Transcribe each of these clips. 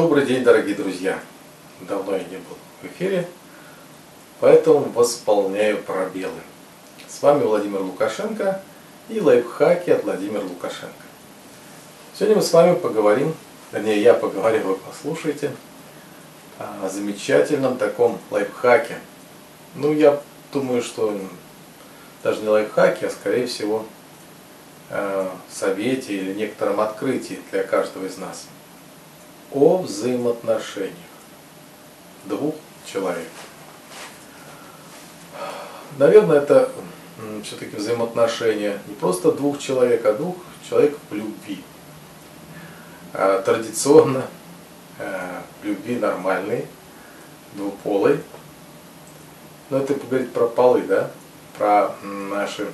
Добрый день, дорогие друзья! Давно я не был в эфире, поэтому восполняю пробелы. С вами Владимир Лукашенко и лайфхаки от Владимира Лукашенко. Сегодня мы с вами поговорим, вернее я поговорю, вы послушайте, о замечательном таком лайфхаке. Ну, я думаю, что даже не лайфхаке, а скорее всего э, совете или некотором открытии для каждого из нас – о взаимоотношениях двух человек. Наверное, это все-таки взаимоотношения не просто двух человек, а двух человек в любви. А традиционно э, любви нормальной, двуполой. Но это говорить про полы, да? Про наши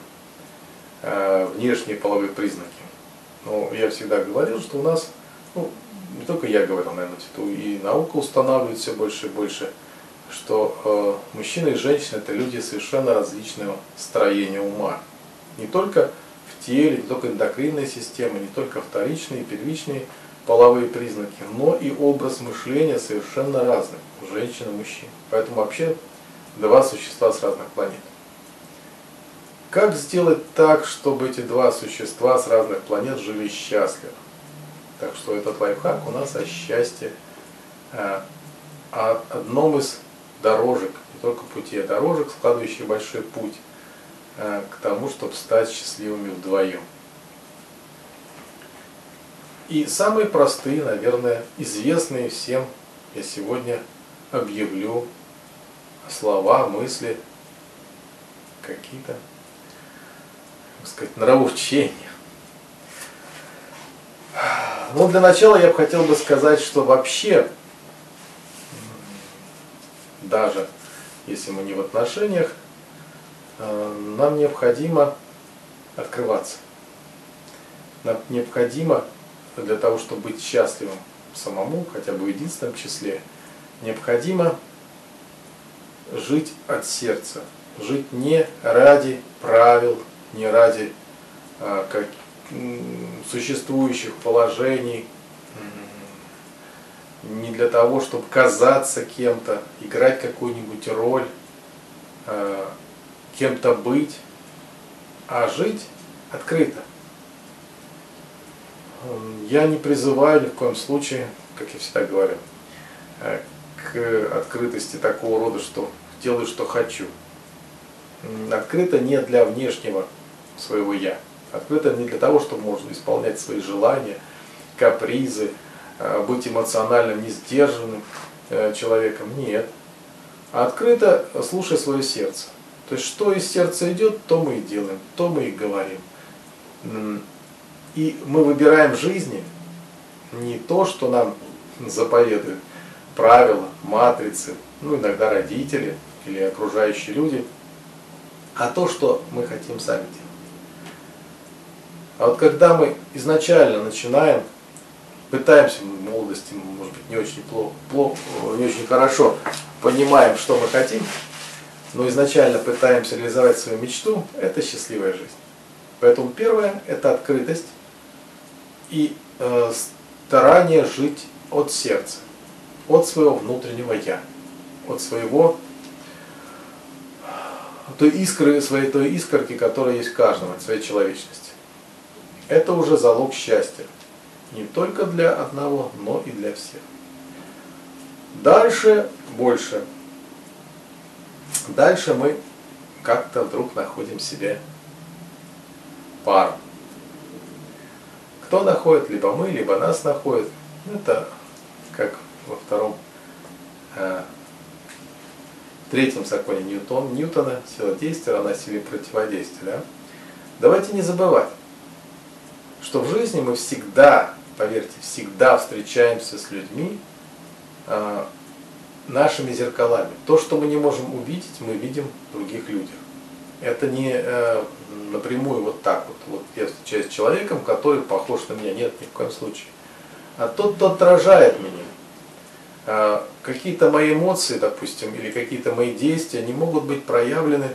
э, внешние половые признаки. Но я всегда говорил, что у нас ну, не только я говорил, наверное, типа, и наука устанавливает все больше и больше, что э, мужчина и женщина это люди совершенно различного строения ума. Не только в теле, не только эндокринная система, не только вторичные и первичные половые признаки, но и образ мышления совершенно разный у женщин и мужчин. Поэтому вообще два существа с разных планет. Как сделать так, чтобы эти два существа с разных планет жили счастливо? Так что этот лайфхак у нас о счастье, э, о одном из дорожек, не только пути, а дорожек, складывающих большой путь э, к тому, чтобы стать счастливыми вдвоем. И самые простые, наверное, известные всем я сегодня объявлю слова, мысли, какие-то, так сказать, нравоучения. Ну, для начала я бы хотел бы сказать, что вообще, даже если мы не в отношениях, э, нам необходимо открываться. Нам необходимо для того, чтобы быть счастливым самому, хотя бы в единственном числе, необходимо жить от сердца, жить не ради правил, не ради как, существующих положений, не для того, чтобы казаться кем-то, играть какую-нибудь роль, э, кем-то быть, а жить открыто. Я не призываю ни в коем случае, как я всегда говорю, э, к открытости такого рода, что делаю, что хочу. Открыто не для внешнего своего «я», Открыто не для того, чтобы можно исполнять свои желания, капризы, э, быть эмоционально не сдержанным э, человеком. Нет. А открыто слушай свое сердце. То есть, что из сердца идет, то мы и делаем, то мы и говорим. И мы выбираем в жизни не то, что нам заповедуют правила, матрицы, ну иногда родители или окружающие люди, а то, что мы хотим сами делать. А вот когда мы изначально начинаем, пытаемся в молодости, может быть, не очень плохо, плохо, не очень хорошо понимаем, что мы хотим, но изначально пытаемся реализовать свою мечту, это счастливая жизнь. Поэтому первое – это открытость и э, старание жить от сердца, от своего внутреннего «я», от своего той искры, своей той искорки, которая есть в каждом, от своей человечности это уже залог счастья. Не только для одного, но и для всех. Дальше больше. Дальше мы как-то вдруг находим себе пару. Кто находит, либо мы, либо нас находит. Это как во втором, э, третьем законе Ньютон, Ньютона, сила действия равна силе противодействия. Да? Давайте не забывать, что в жизни мы всегда, поверьте, всегда встречаемся с людьми э, нашими зеркалами. То, что мы не можем увидеть, мы видим в других людях. Это не э, напрямую вот так вот. Вот я встречаюсь с человеком, который похож на меня. Нет, ни в коем случае. А тот, кто отражает меня. Э, какие-то мои эмоции, допустим, или какие-то мои действия не могут быть проявлены,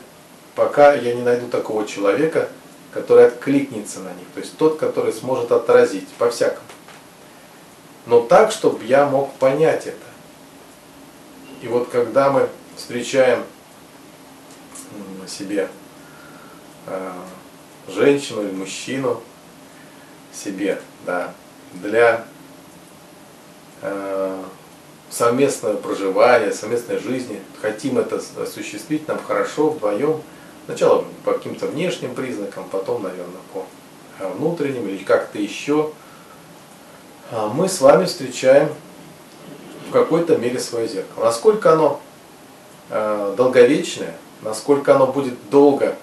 пока я не найду такого человека, который откликнется на них, то есть тот, который сможет отразить по-всякому. но так, чтобы я мог понять это. И вот когда мы встречаем себе э, женщину или мужчину, себе, да, для э, совместного проживания, совместной жизни, хотим это осуществить, нам хорошо вдвоем, сначала по каким-то внешним признакам, потом, наверное, по э, внутренним или как-то еще, а мы с вами встречаем в какой-то мере свое зеркало. Насколько оно э, долговечное, насколько оно будет долго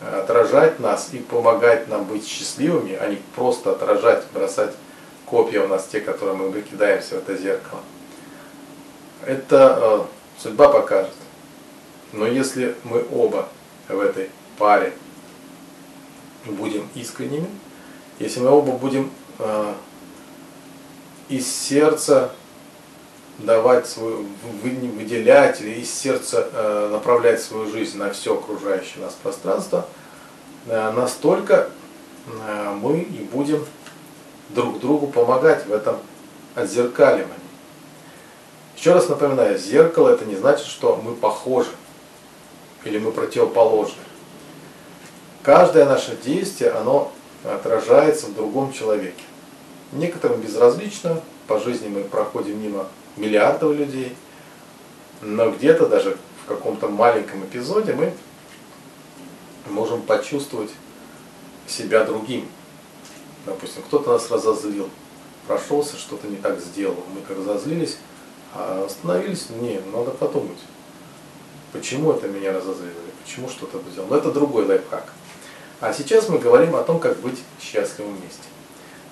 отражать нас и помогать нам быть счастливыми, а не просто отражать, бросать копья у нас, те, которые мы выкидаемся в это зеркало. Это э, судьба покажет. Но если мы оба в этой паре. Будем искренними, если мы оба будем э, из сердца давать свою, выделять или из сердца э, направлять свою жизнь на все окружающее нас пространство, э, настолько э, мы и будем друг другу помогать в этом отзеркаливании. Еще раз напоминаю, зеркало это не значит, что мы похожи или мы противоположны. Каждое наше действие, оно отражается в другом человеке. Некоторым безразлично, по жизни мы проходим мимо миллиардов людей, но где-то даже в каком-то маленьком эпизоде мы можем почувствовать себя другим. Допустим, кто-то нас разозлил, прошелся, что-то не так сделал. Мы как разозлились, а остановились, не, надо подумать, почему это меня разозлило, почему что-то сделал. Но это другой лайфхак. А сейчас мы говорим о том, как быть счастливым вместе.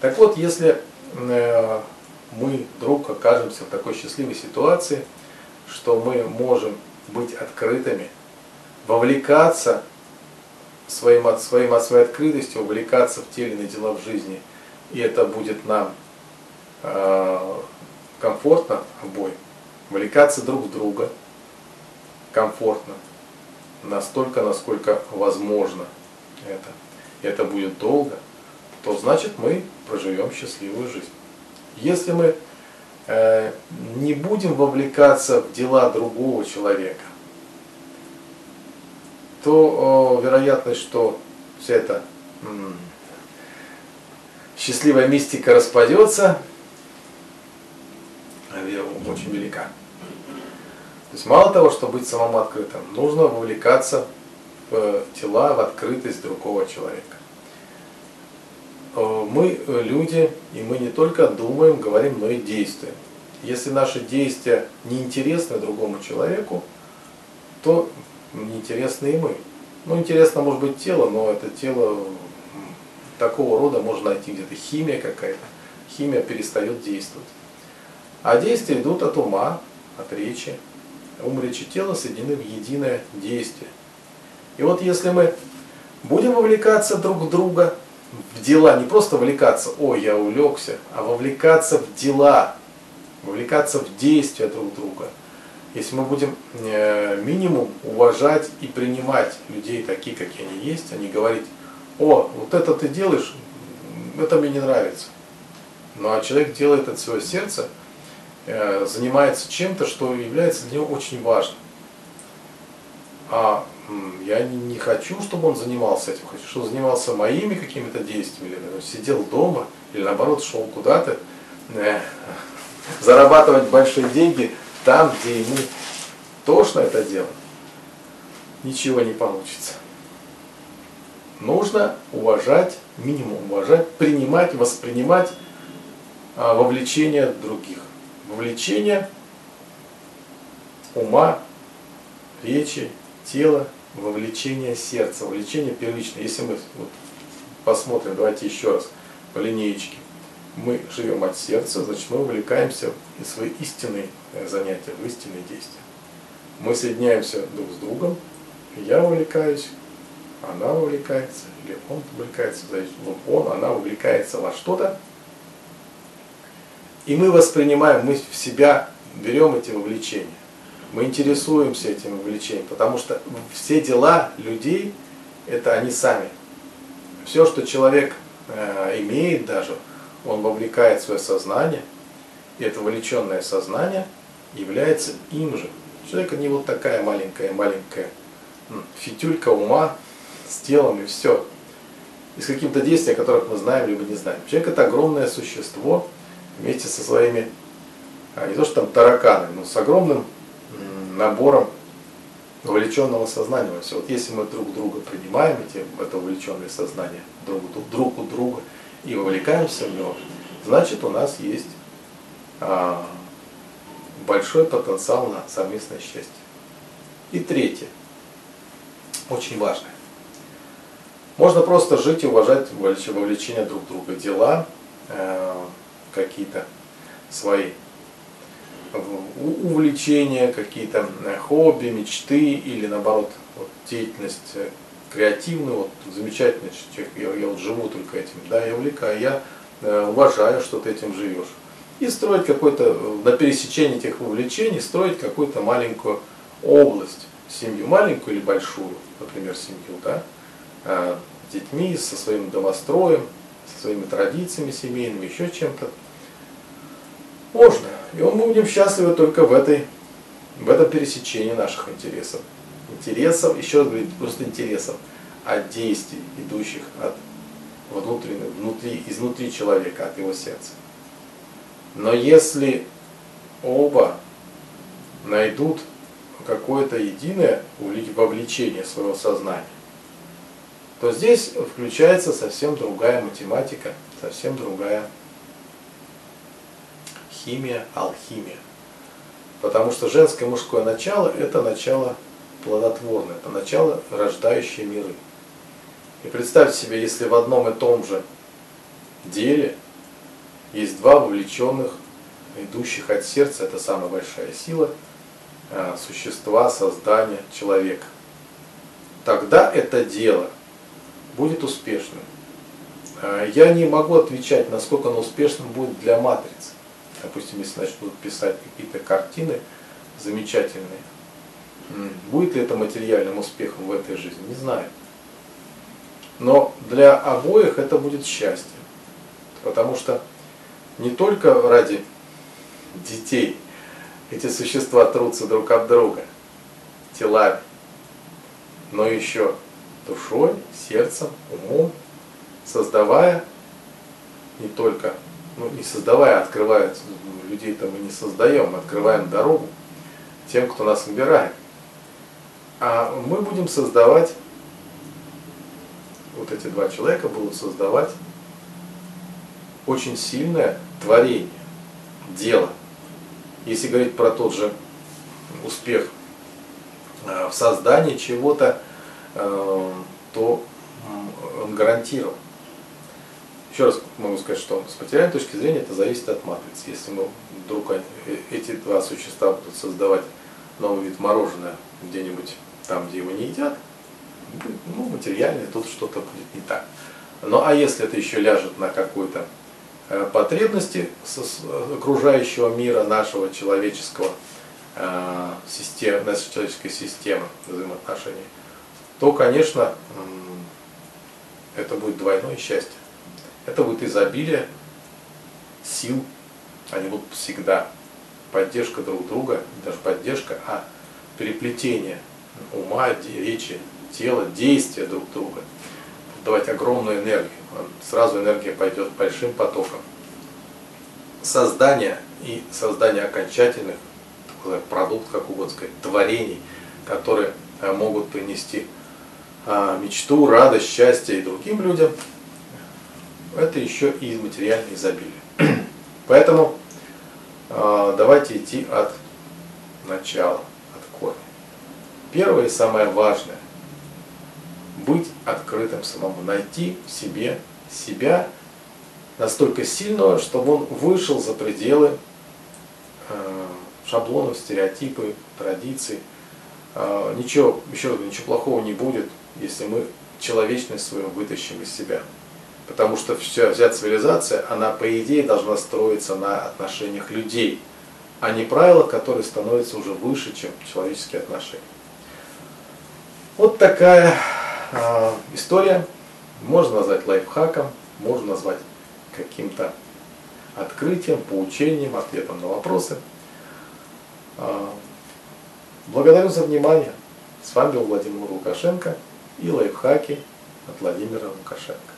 Так вот, если э, мы вдруг окажемся в такой счастливой ситуации, что мы можем быть открытыми, вовлекаться своим, своим, от своей открытостью, вовлекаться в те или дела в жизни, и это будет нам э, комфортно обоим, вовлекаться друг в друга комфортно, настолько, насколько возможно это. И это будет долго, то значит мы проживем счастливую жизнь. Если мы э, не будем вовлекаться в дела другого человека, то э, вероятность, что вся эта м, счастливая мистика распадется, очень велика. То есть мало того, что быть самому открытым, нужно вовлекаться в тела, в открытость другого человека. Э, мы э, люди, и мы не только думаем, говорим, но и действуем. Если наши действия неинтересны другому человеку, то неинтересны и мы. Ну, интересно может быть тело, но это тело такого рода можно найти где-то химия какая-то. Химия перестает действовать. А действия идут от ума, от речи. Ум, речь и тело соединены в единое действие. И вот если мы будем вовлекаться друг в друга, в дела, не просто вовлекаться, ой, я увлекся, а вовлекаться в дела, вовлекаться в действия друг друга. Если мы будем э, минимум уважать и принимать людей такие, какие они есть, а не говорить, о, вот это ты делаешь, это мне не нравится. Ну а человек делает от своего сердца, занимается чем-то, что является для него очень важным. А я не хочу, чтобы он занимался этим, хочу, чтобы он занимался моими какими-то действиями, или сидел дома, или наоборот шел куда-то, э, зарабатывать большие деньги там, где ему тошно это делать, ничего не получится. Нужно уважать, минимум уважать, принимать, воспринимать а, вовлечение других. Вовлечение ума, речи, тела, вовлечение сердца, вовлечение первичное. Если мы вот, посмотрим, давайте еще раз по линеечке. Мы живем от сердца, значит мы увлекаемся в свои истинные э, занятия, в истинные действия. Мы соединяемся друг с другом, я увлекаюсь, она увлекается, или он увлекается, он, она увлекается во что-то, и мы воспринимаем, мы в себя берем эти вовлечения мы интересуемся этим увлечением, потому что все дела людей – это они сами. Все, что человек э, имеет даже, он вовлекает свое сознание, И это вовлеченное сознание является им же. У человека не вот такая маленькая-маленькая фитюлька ума с телом и все. И с каким-то действием, которых мы знаем, либо не знаем. Человек это огромное существо вместе со своими, а, не то что там тараканы, но с огромным набором вовлеченного сознания все. Вот если мы друг друга принимаем, эти, это увлеченное сознание друг, друг у друга и вовлекаемся в него, значит у нас есть а, большой потенциал на совместное счастье. И третье, очень важное. Можно просто жить и уважать вовлечение друг друга, дела, э, какие-то свои увлечения, какие-то э, хобби, мечты или наоборот вот, деятельность э, креативную, вот замечательный человек, я, я вот живу только этим, да, я увлекаю, я э, уважаю, что ты этим живешь. И строить какой-то, на пересечении этих увлечений, строить какую-то маленькую область, семью, маленькую или большую, например, семью, да, с детьми, со своим домостроем, со своими традициями семейными, еще чем-то. Можно. И мы будем счастливы только в, этой, в этом пересечении наших интересов. Интересов, еще раз говорю, просто интересов, от действий, идущих от внутреннего, внутри, изнутри человека, от его сердца. Но если оба найдут какое-то единое вовлечение своего сознания, то здесь включается совсем другая математика, совсем другая химия, алхимия. Потому что женское и мужское начало – это начало плодотворное, это начало, рождающее миры. И представьте себе, если в одном и том же деле есть два вовлеченных, идущих от сердца, это самая большая сила, а, существа, создания человека. Тогда это дело будет успешным. А, я не могу отвечать, насколько оно успешным будет для матрицы допустим, если начнут писать какие-то картины замечательные, будет ли это материальным успехом в этой жизни, не знаю. Но для обоих это будет счастье. Потому что не только ради детей эти существа трутся друг от друга, телами, но еще душой, сердцем, умом, создавая не только ну, не создавая, а открывая, людей-то мы не создаем, мы открываем дорогу тем, кто нас выбирает. А мы будем создавать, вот эти два человека будут создавать очень сильное творение, дело. Если говорить про тот же успех э, в создании чего-то, э, то он гарантирован. Еще раз могу сказать, что с материальной точки зрения это зависит от матрицы. Если мы вдруг э, эти два существа будут создавать новый вид мороженого где-нибудь там, где его не едят, ну, материально тут что-то будет не так. Ну а если это еще ляжет на какой-то э, потребности окружающего мира, нашего человеческого э, системы, нашей человеческой системы взаимоотношений, то, конечно, это будет двойное счастье. Это будет изобилие сил, они будут всегда. Поддержка друг друга, даже поддержка, а переплетение ума, речи, тела, действия друг друга. Давать огромную энергию. Сразу энергия пойдет большим потоком. Создание и создание окончательных продуктов, как угодно сказать, творений, которые э, могут принести а, мечту, радость, счастье и другим людям, это еще и материальное изобилие. Поэтому э, давайте идти от начала, от корня. Первое и самое важное – быть открытым самому, найти в себе себя настолько сильного, чтобы он вышел за пределы э, шаблонов, стереотипы, традиций. Э, ничего, еще раз ничего плохого не будет, если мы человечность свою вытащим из себя. Потому что вся, вся цивилизация, она по идее должна строиться на отношениях людей, а не правила, которые становятся уже выше, чем человеческие отношения. Вот такая э, история. Можно назвать лайфхаком, можно назвать каким-то открытием, поучением, ответом на вопросы. А, благодарю за внимание. С вами был Владимир Лукашенко и лайфхаки от Владимира Лукашенко.